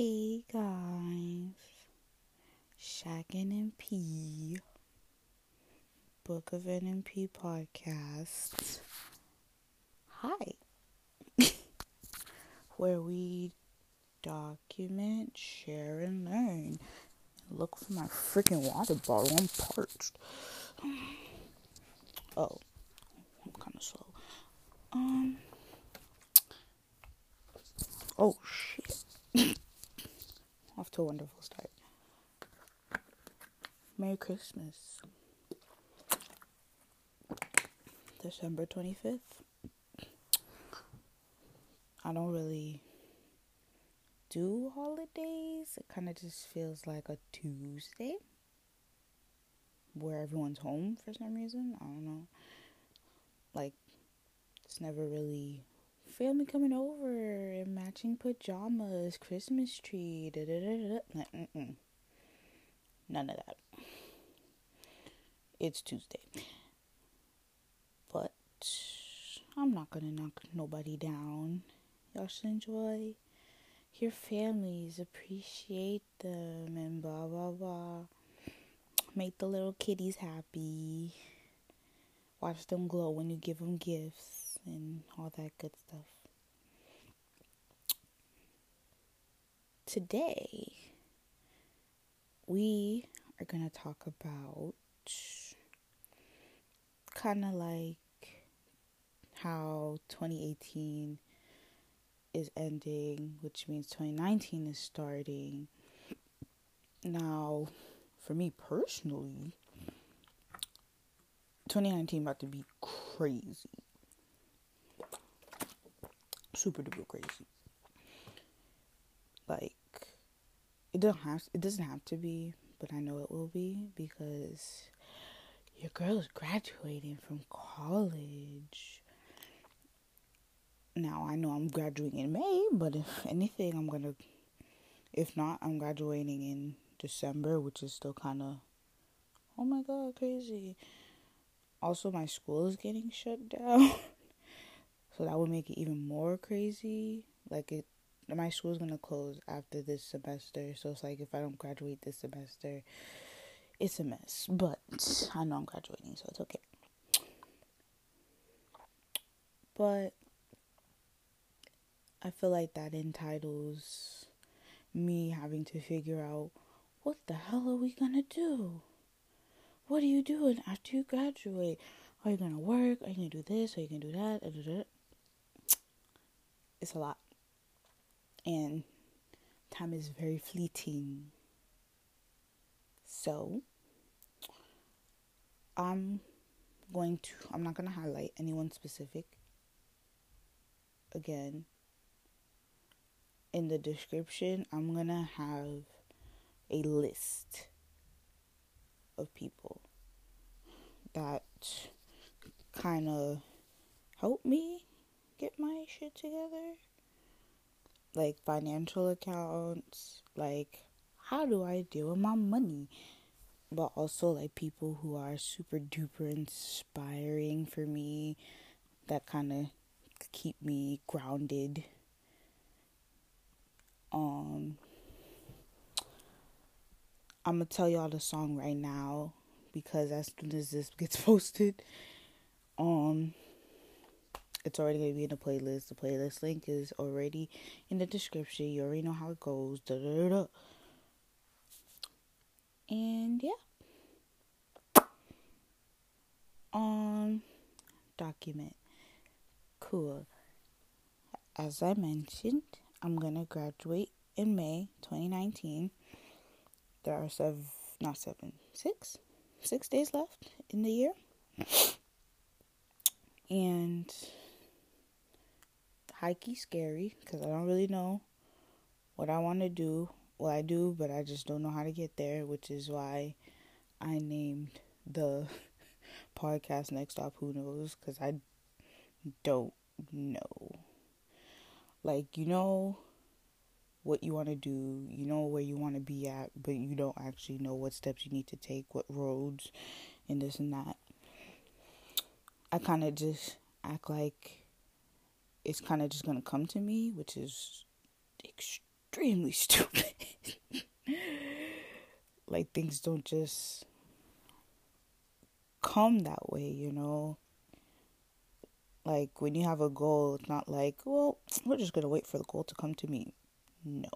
Hey guys, Shaggin and P, Book of NMP podcast. Hi, where we document, share, and learn. Look for my freaking water bottle. I'm parched. Oh, I'm kind of slow. Um. Oh shit. Off to a wonderful start. Merry Christmas. December 25th. I don't really do holidays. It kind of just feels like a Tuesday where everyone's home for some reason. I don't know. Like, it's never really family coming over and matching pajamas, Christmas tree, da da da da. Mm, mm, mm. None of that. It's Tuesday. But I'm not gonna knock nobody down. Y'all should enjoy your families, appreciate them, and blah blah blah. Make the little kitties happy. Watch them glow when you give them gifts and all that good stuff. Today, we are going to talk about kind of like how 2018 is ending, which means 2019 is starting. Now, for me personally, 2019 about to be crazy super duper crazy. Like it doesn't have it doesn't have to be, but I know it will be because your girl is graduating from college. Now I know I'm graduating in May, but if anything, I'm gonna. If not, I'm graduating in December, which is still kind of. Oh my god, crazy. Also, my school is getting shut down. So that would make it even more crazy. Like it my school's gonna close after this semester, so it's like if I don't graduate this semester, it's a mess. But I know I'm graduating, so it's okay. But I feel like that entitles me having to figure out what the hell are we gonna do? What are you doing after you graduate? Are you gonna work? Are you gonna do this? Are you gonna do that? It's a lot. And time is very fleeting. So, I'm going to, I'm not going to highlight anyone specific. Again, in the description, I'm going to have a list of people that kind of help me get my shit together. Like financial accounts, like how do I deal with my money? But also like people who are super duper inspiring for me that kind of keep me grounded. Um I'm gonna tell y'all the song right now because as soon as this gets posted, um, it's already going to be in the playlist. The playlist link is already in the description. You already know how it goes. Da, da, da, and yeah. Um, document. Cool. As I mentioned, I'm going to graduate in May 2019. There are seven, not seven, six, six days left in the year. And high key scary because I don't really know what I want to do. Well, I do, but I just don't know how to get there, which is why I named the podcast Next Stop Who Knows because I don't know. Like, you know what you want to do, you know where you want to be at, but you don't actually know what steps you need to take, what roads, and this and that. I kind of just act like it's kind of just going to come to me, which is extremely stupid. like things don't just come that way, you know. Like when you have a goal, it's not like, well, we're just gonna wait for the goal to come to me. No.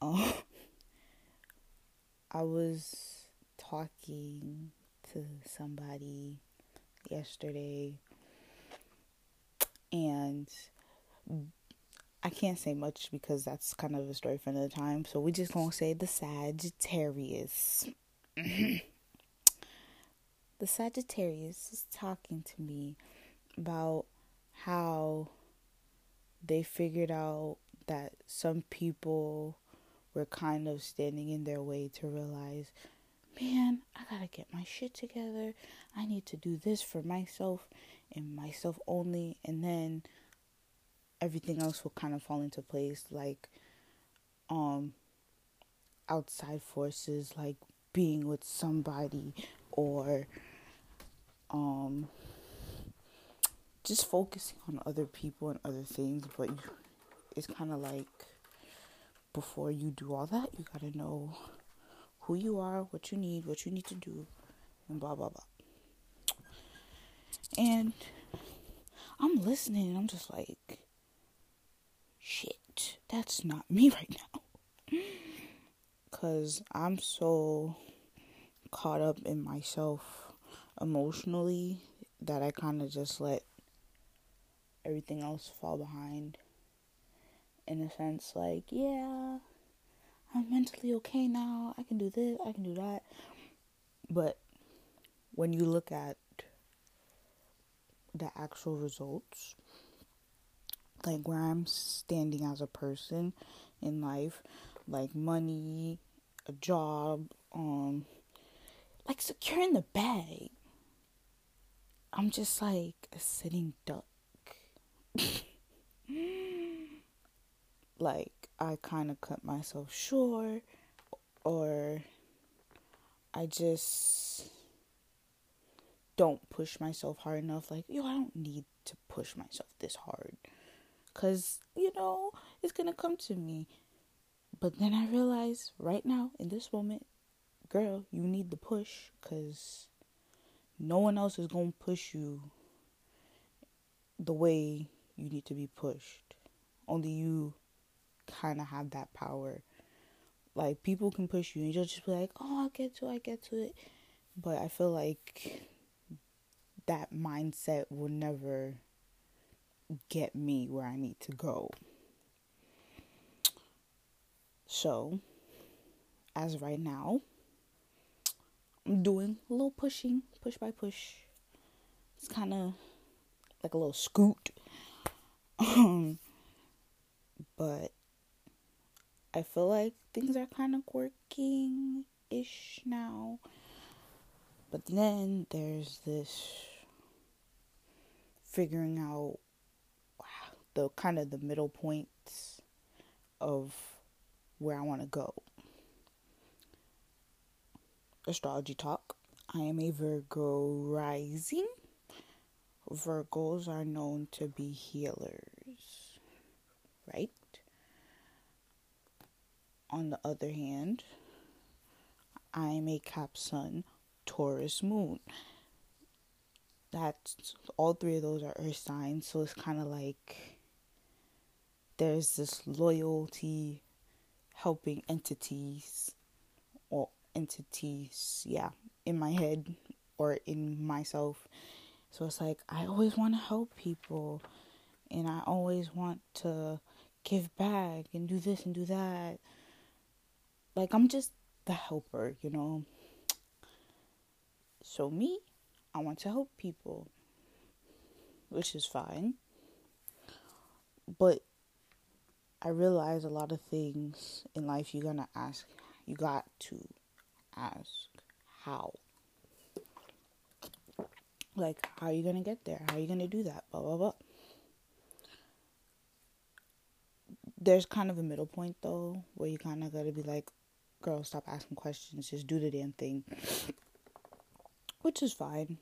Um, I was talking to somebody yesterday and I can't say much because that's kind of a story for another time. So we're just gonna say the Sagittarius. the Sagittarius is talking to me about how they figured out that some people were kind of standing in their way to realize, man, I gotta get my shit together. I need to do this for myself and myself only. And then everything else will kind of fall into place like um outside forces like being with somebody or um just focusing on other people and other things but it's kind of like before you do all that you got to know who you are what you need what you need to do and blah blah blah and i'm listening and i'm just like shit, that's not me right now. Because I'm so caught up in myself emotionally that I kind of just let everything else fall behind. In a sense, like, yeah, I'm mentally okay now. I can do this, I can do that. But when you look at the actual results, like where I'm standing as a person in life, like money, a job, um, like securing the bag. I'm just like a sitting duck. like I kind of cut myself short, or I just don't push myself hard enough. Like, yo, I don't need to push myself this hard because, you know, it's going to come to me. But then I realize right now, in this moment, girl, you need the push because no one else is going to push you the way you need to be pushed. Only you kind of have that power. Like, people can push you and you'll just be like, oh, I'll get to it, I get to it. But I feel like that mindset will never get me where I need to go. So, as right now, I'm doing a little pushing, push by push. It's kind of like a little scoot. Um, but I feel like things are kind of working ish now. But then there's this figuring out the kind of the middle points of where I want to go. Astrology talk. I am a Virgo rising. Virgos are known to be healers, right? On the other hand, I am a Cap Sun Taurus moon. That's all three of those are earth signs, so it's kind of like there's this loyalty helping entities or entities, yeah, in my head or in myself. So it's like I always want to help people and I always want to give back and do this and do that. Like I'm just the helper, you know. So me, I want to help people, which is fine. But I realize a lot of things in life you're gonna ask, you got to ask how. Like, how are you gonna get there? How are you gonna do that? Blah, blah, blah. There's kind of a middle point though, where you kind of gotta be like, girl, stop asking questions, just do the damn thing. Which is fine.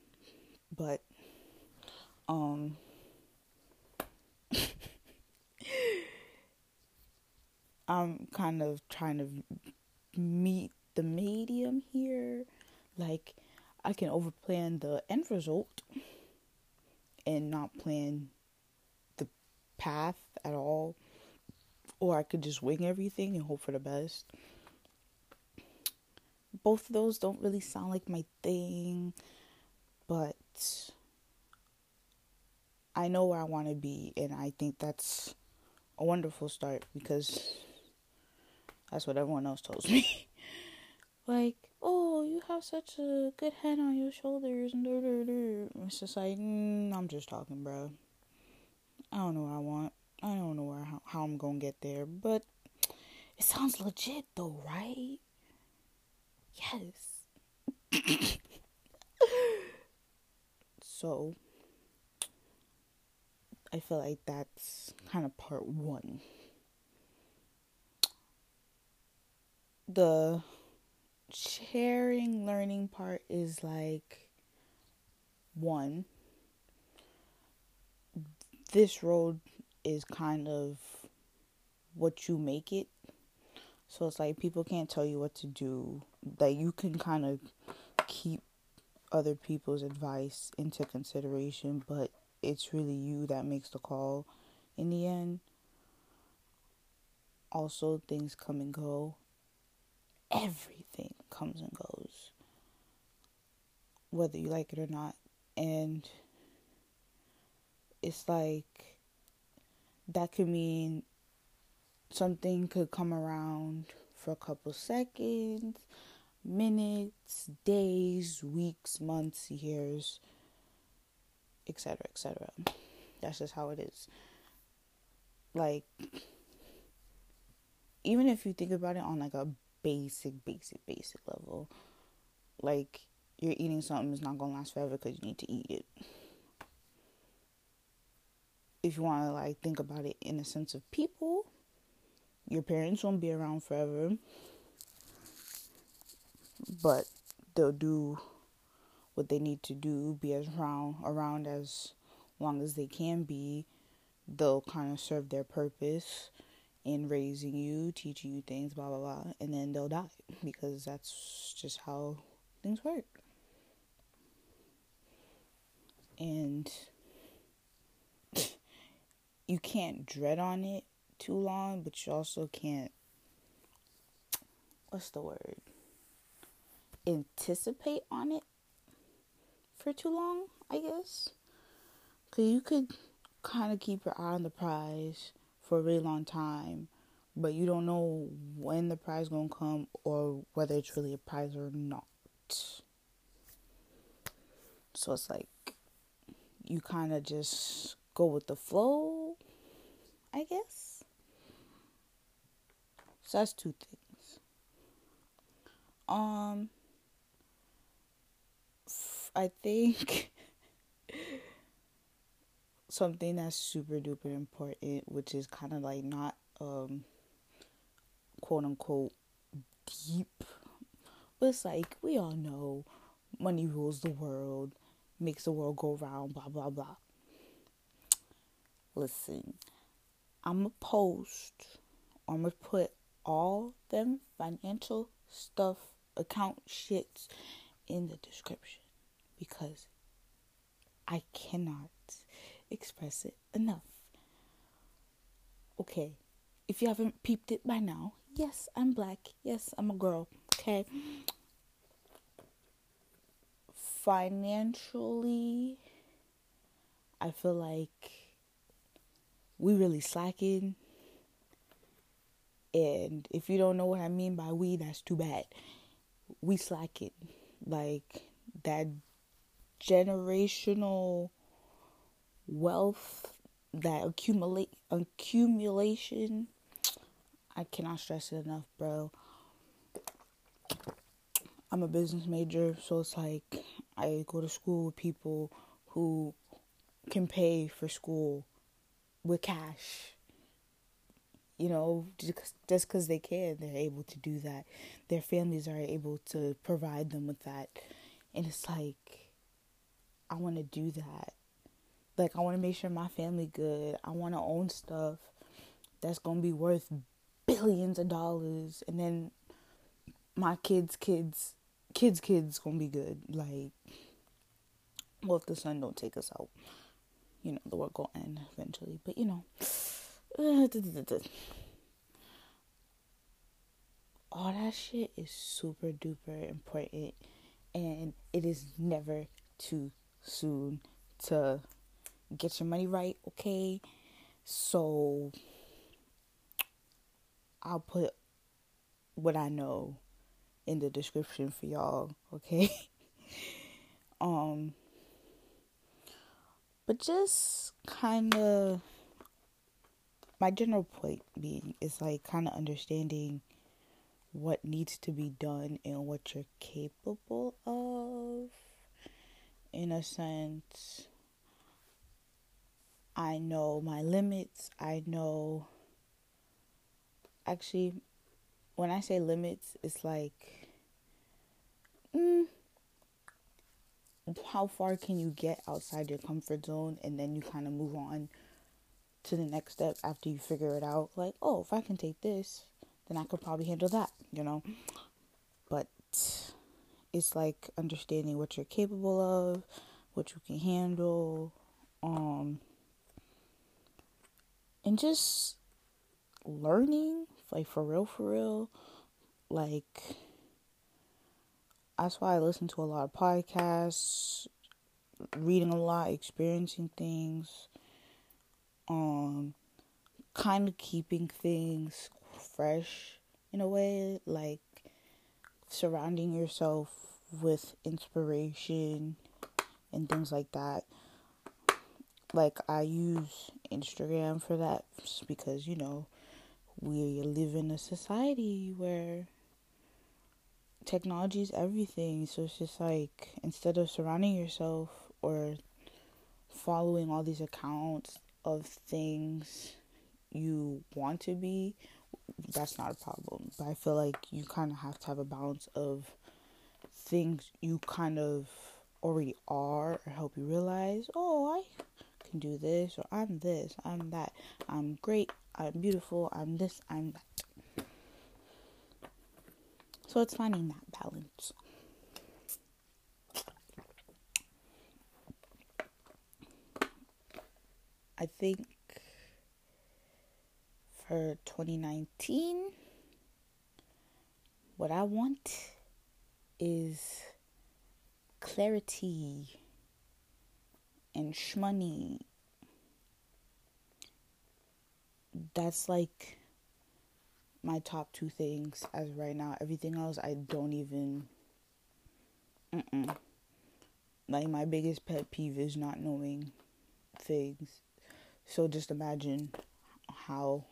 But, um, I'm kind of trying to meet the medium here. Like, I can overplan the end result and not plan the path at all. Or I could just wing everything and hope for the best. Both of those don't really sound like my thing, but I know where I want to be, and I think that's a wonderful start because that's what everyone else tells me. like, oh, you have such a good head on your shoulders, and it's just like, mm, I'm just talking, bro. I don't know what I want. I don't know where how, how I'm gonna get there, but it sounds legit though, right? Yes. so I feel like that's kind of part one. The sharing learning part is like one. This road is kind of what you make it. So it's like people can't tell you what to do. That you can kind of keep other people's advice into consideration, but it's really you that makes the call in the end. Also, things come and go. Everything comes and goes, whether you like it or not. And it's like that could mean something could come around for a couple seconds, minutes, days, weeks, months, years etc etc that's just how it is. Like even if you think about it on like a basic basic basic level like you're eating something that's not gonna last forever because you need to eat it. If you want to like think about it in a sense of people your parents won't be around forever but they'll do what they need to do, be as around around as long as they can be. They'll kind of serve their purpose in raising you, teaching you things, blah blah blah, and then they'll die because that's just how things work. And you can't dread on it too long, but you also can't what's the word? Anticipate on it for too long, I guess. Because you could kind of keep your eye on the prize for a really long time, but you don't know when the prize going to come or whether it's really a prize or not. So it's like you kind of just go with the flow, I guess. So that's two things. Um I think something that's super duper important, which is kind of like not um quote unquote deep, but it's like we all know money rules the world, makes the world go round, blah blah blah. Listen, I'm gonna post, I'm gonna put all them financial stuff, account shits in the description because I cannot express it enough. Okay, if you haven't peeped it by now, yes, I'm black. Yes, I'm a girl. Okay. Financially, I feel like we really slacking. And if you don't know what I mean by we, that's too bad. We slacking. Like that generational wealth, that accumulate accumulation. I cannot stress it enough, bro. I'm a business major, so it's like I go to school with people who can pay for school with cash. You know, just because they can, they're able to do that. Their families are able to provide them with that. And it's like, I want to do that. Like I want to make sure my family good. I want to own stuff that's going to be worth billions of dollars and then my kids kids kids kids gonna be good like well if the sun don't take us out you know the world gonna end eventually but you know all that shit is super duper important and it is never too soon to get your money right okay so I'll put what I know in the description for y'all, okay? um but just kind of my general point being is like kind of understanding what needs to be done and what you're capable of in a sense I know my limits I know actually, when I say limits, it's like, mm, how far can you get outside your comfort zone and then you kind of move on to the next step after you figure it out? Like, oh, if I can take this, then I could probably handle that, you know? But it's like understanding what you're capable of, what you can handle, um, and just learning, like for real, for real. Like, that's why I listen to a lot of podcasts, reading a lot, experiencing things, um, kind of keeping things fresh in a way, like surrounding yourself with inspiration and things like that. Like I use Instagram for that because you know we live in a society where technology is everything. So it's just like instead of surrounding yourself or following all these accounts of things you want to be, that's not a problem. But I feel like you kind of have to have a balance of things you kind of already are or help you realize, oh, I can do this or I'm this, I'm that, I'm great, I'm beautiful, I'm this, I'm that. So it's finding that balance. I think for 2019, what I want is clarity and shmoney that's like my top two things as right now. Everything else, I don't even. Mm-mm. Like my biggest pet peeve is not knowing things. So just imagine how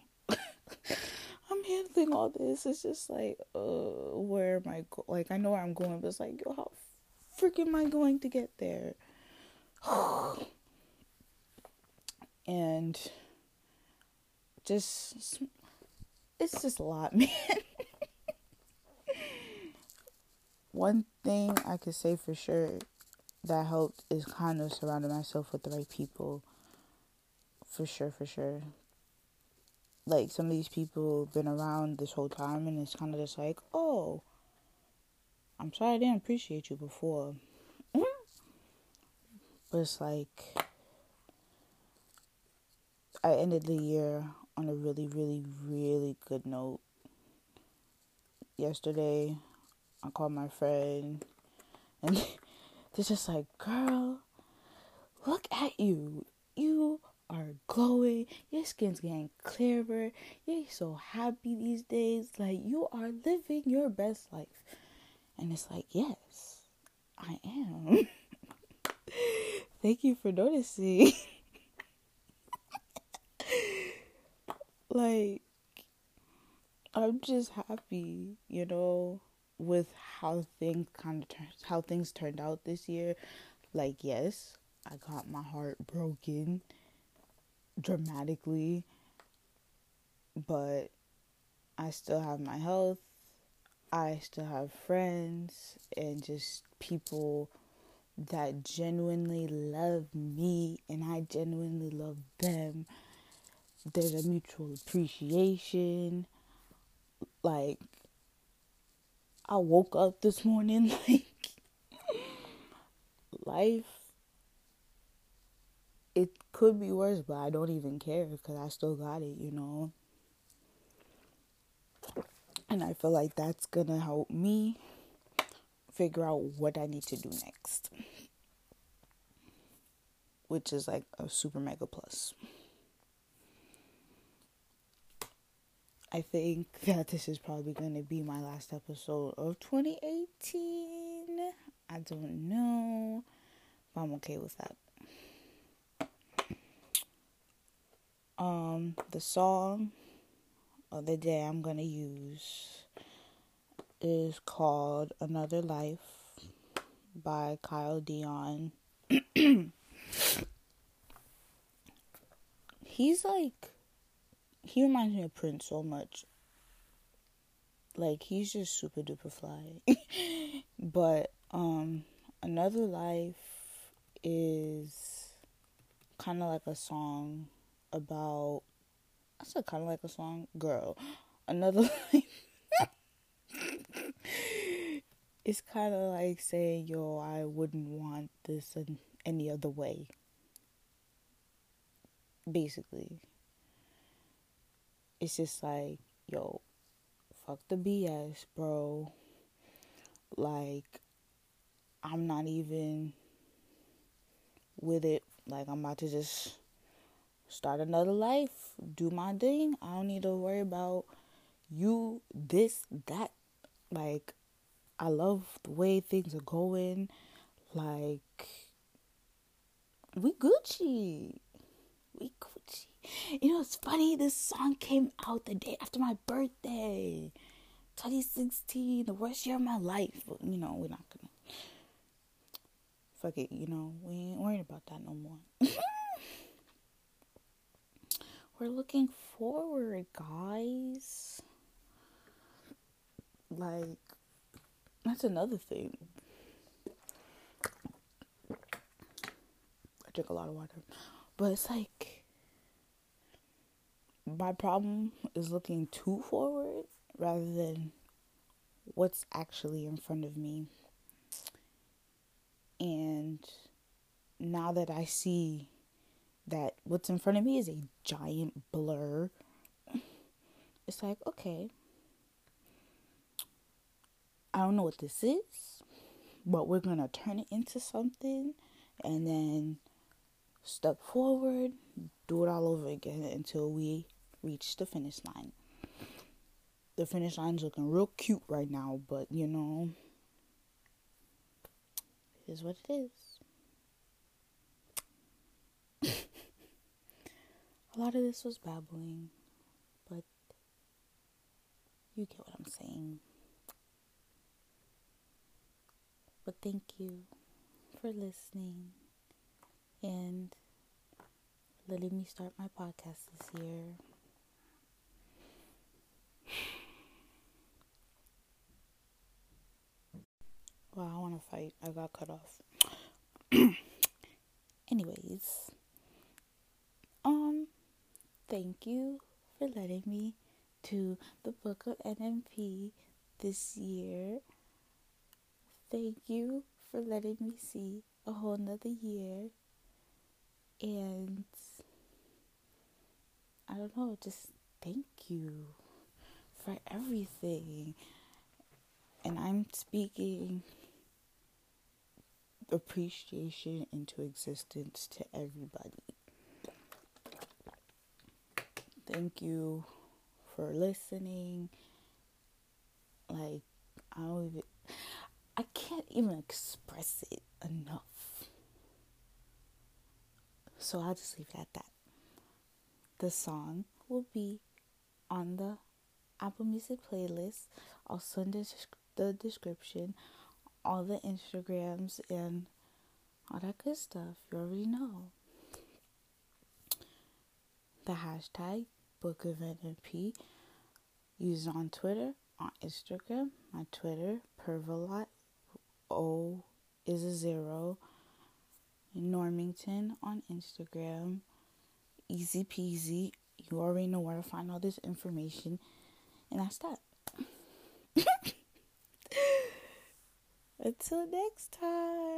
handling all this. It's just like, uh, where am I? Go- like I know where I'm going, but it's like, yo, how freaking am I going to get there? and just it's just a lot, man. One thing I could say for sure that helped is kind of surrounding myself with the right people. For sure, for sure. Like some of these people been around this whole time, and it's kind of just like, oh, I'm sorry I didn't appreciate you before. but it's like I ended the year on a really, really, really good note. Yesterday, I called my friend, and they're just like, girl, look at you. You are glowing. Your skin's getting clearer. You're so happy these days. Like, you are living your best life. And it's like, yes, I am. Thank you for noticing. like I'm just happy, you know, with how things kind of turned, how things turned out this year. Like, yes, I got my heart broken dramatically, but I still have my health. I still have friends and just people that genuinely love me and I genuinely love them there's a mutual appreciation. Like, I woke up this morning, like, life, could be worse, but I don't even care because I still got it, you know? And I feel like that's gonna help me figure out what I need to do next. Which is like a super mega plus. I think that this is probably going to be my last episode of 2018. I don't know, but I'm okay with that. Um, the song of the day I'm going to use is called Another Life by Kyle Dion. He's like he reminds me of Prince so much. Like he's just super duper fly. but um Another Life is kind of like a song about I said kind of like a song, girl. Another Life it's kind of like saying, yo, I wouldn't want this in any other way. Basically it's just like, yo, fuck the BS, bro. Like, I'm not even with it. Like, I'm about to just start another life, do my thing. I don't need to worry about you, this, that. Like, I love the way things are going. Like, we Gucci. We Gucci. You know, it's funny. This song came out the day after my birthday, 2016, the worst year of my life. But, you know, we're not gonna. Fuck it, you know, we ain't worried about that no more. we're looking forward, guys. Like, that's another thing. I drink a lot of water. But it's like my problem is looking too forward rather than what's actually in front of me. And now that I see that what's in front of me is a giant blur, it's like, okay, I don't know what this is, but we're to turn it into something and then step forward, do it all over again until we reach the finish line. The finish line's looking real cute right now, but you know, it is what it is. A lot of this was babbling, but you get what I'm saying. But thank you for listening and letting me start my podcast this year. Well, I want to fight. I got cut off. Anyways, thank you for letting me to the Book of NMP this year. Thank you for letting me see a whole nother year. And I don't know, just thank you for everything. And I'm speaking appreciation into existence to everybody. Thank you for listening. Like, I don't even, I can't even express it enough. So I'll just leave it at that. The song will be on the Apple Music playlist, also in the description all the Instagrams and all that good stuff. You already know. The hashtag Book of NMP used on Twitter, on Instagram. My Twitter, Pervolot, O is a zero. Normington on Instagram. Easy peasy. You already know where to find all this information. And that's that. Until next time.